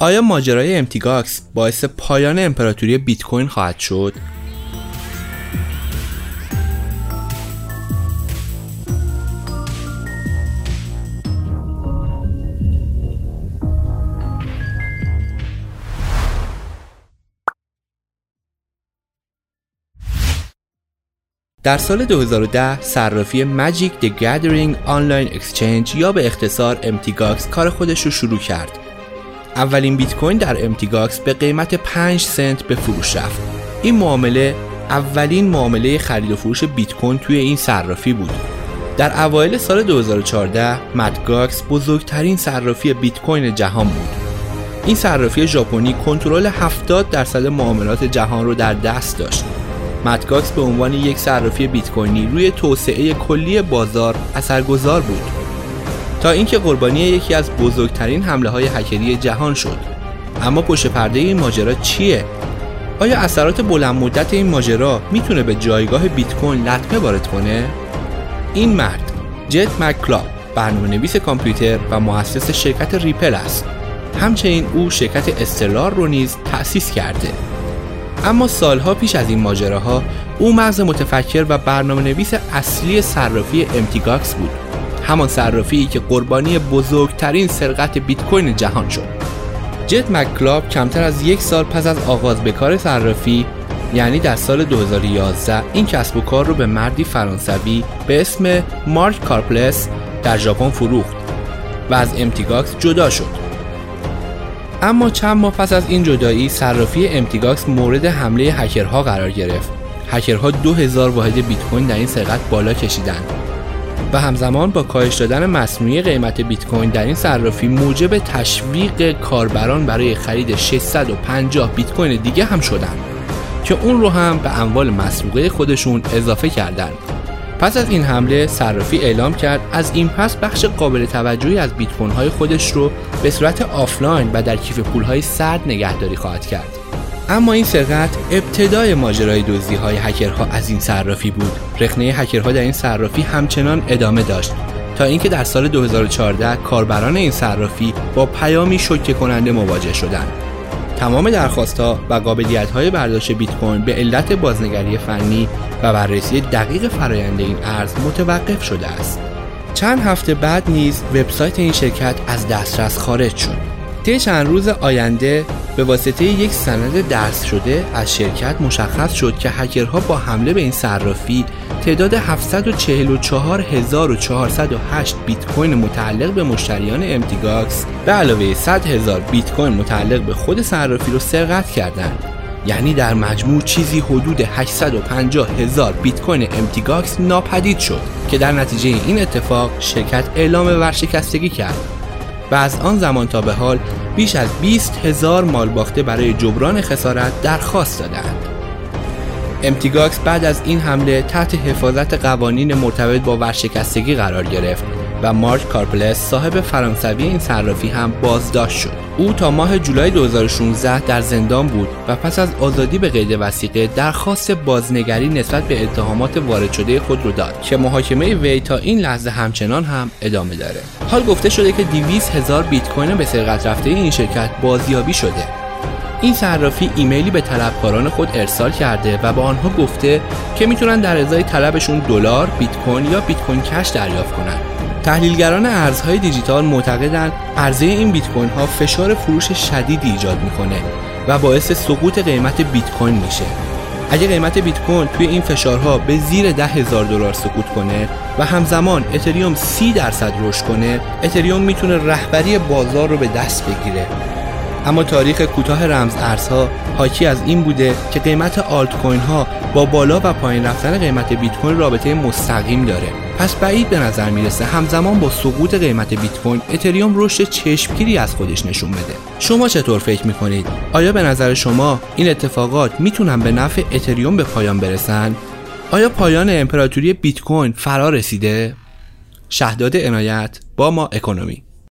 آیا ماجرای Mt. Gox باعث پایان امپراتوری بیت کوین خواهد شد در سال 2010 صرافی Magic The Gathering Online Exchange یا به اختصار Mt. Gox کار خودش رو شروع کرد. اولین بیت کوین در Mt. Gox به قیمت 5 سنت به فروش رفت. این معامله اولین معامله خرید و فروش بیت کوین توی این صرافی بود. در اوایل سال 2014 Mt. Gox بزرگترین صرافی بیت کوین جهان بود. این صرافی ژاپنی کنترل 70 درصد معاملات جهان رو در دست داشت. Mt. Gox به عنوان یک صرافی بیت کوینی روی توسعه کلی بازار اثرگذار بود تا اینکه قربانی یکی از بزرگترین حمله های هکری جهان شد. اما پشت پرده این ماجرا چیه؟ آیا اثرات بلند مدت این ماجرا می‌تونه به جایگاه بیت کوین لطمه وارد کنه؟ این مرد جد مک‌کیلب برنامه نویس کامپیوتر و مؤسس شرکت Ripple است. همچنین او شرکت Stellar رو نیز تأسیس کرده. اما سالها پیش از این ماجراها او مغز متفکر و برنامه نویس اصلی صرافی Mt. Gox بود. همان صرافی که قربانی بزرگترین سرقت بیت کوین جهان شد. جد مک‌کیلب کمتر از یک سال پس از آغاز به کار صرافی یعنی در سال 2011 این کسب و کار رو به مردی فرانسوی به اسم مارک کارپلس در ژاپن فروخت و از Mt. Gox جدا شد. اما چند ماه پس از این جدایی صرافی Mt. Gox مورد حمله هکرها قرار گرفت. هکرها 2000 واحد بیت کوین در این سرقت بالا کشیدند. و همزمان با کاهش دادن مصنوعی قیمت بیت کوین در این صرافی موجب تشویق کاربران برای خرید 650 بیت کوین دیگه هم شدند که اون رو هم به اموال مسروقه خودشون اضافه کردند. پس از این حمله صرافی اعلام کرد از این پس بخش قابل توجهی از بیت کوین های خودش رو به صورت آفلاین و در کیف پول های سرد نگهداری خواهد کرد. اما این سرقت ابتدای ماجرای دزدی های هکرها از این صرافی بود رخنه هکرها در این صرافی همچنان ادامه داشت تا اینکه در سال 2014 کاربران این صرافی با پیامی شوکه کننده مواجه شدند تمام درخواستها و قابلیت های برداشت بیت کوین به علت بازنگری فنی و بررسی دقیق فرایند این ارز متوقف شده است. چند هفته بعد نیز وبسایت این شرکت از دسترس خارج شد. طی چند روز آینده به واسطه یک سند درز شده از شرکت مشخص شد که هکرها با حمله به این صرافی تعداد 748408 بیت کوین متعلق به مشتریان Mt. Gox به علاوه 100 هزار بیت کوین متعلق به خود صرافی رو سرقت کردند. یعنی در مجموع چیزی حدود 850 هزار بیت کوین Mt. Gox ناپدید شد که در نتیجه این اتفاق شرکت اعلام ورشکستگی کرد. و از آن زمان تا به حال بیش از 20 هزار مال باخته برای جبران خسارت درخواست دادند. امتیگاکس بعد از این حمله تحت حفاظت قوانین مرتبط با ورشکستگی قرار گرفت و مارک کارپلس صاحب فرانسوی این صرافی هم بازداشت شد. او تا ماه جولای 2016 در زندان بود و پس از آزادی به قید وسیقه درخواست بازنگری نسبت به اتهامات وارد شده خود رو داد که محاکمه وی تا این لحظه همچنان هم ادامه داره. حال گفته شده که 200 هزار بیت کوین به سرقت رفته این شرکت بازیابی شده. این صرافی ایمیلی به طلبکاران خود ارسال کرده و به آنها گفته که می‌تونن در ازای طلبشون دلار، بیت کوین یا بیت کوین کش دریافت کنند. تحلیلگران ارزهای دیجیتال معتقدند عرضه این بیت کوین ها فشار فروش شدیدی ایجاد می‌کنه و باعث سقوط قیمت بیت کوین میشه. اگه قیمت بیت کوین توی این فشارها به زیر ده هزار دلار سقوط کنه و همزمان اتریوم 30 درصد رشد کنه اتریوم می‌تونه رهبری بازار رو به دست بگیره. اما تاریخ کوتاه رمز ارزها حاکی از این بوده که قیمت آلت کوین ها با بالا و پایین رفتن قیمت بیت کوین رابطه مستقیم داره. پس بعید به نظر می‌رسه همزمان با سقوط قیمت بیت کوین اتریوم رشد چشمگیری از خودش نشون بده. شما چطور فکر می‌کنید؟ آیا به نظر شما این اتفاقات می‌تونن به نفع اتریوم به پایان برسن؟ آیا پایان امپراتوری بیت کوین فرا رسیده؟ شهداد عنایت با ما اکونومی.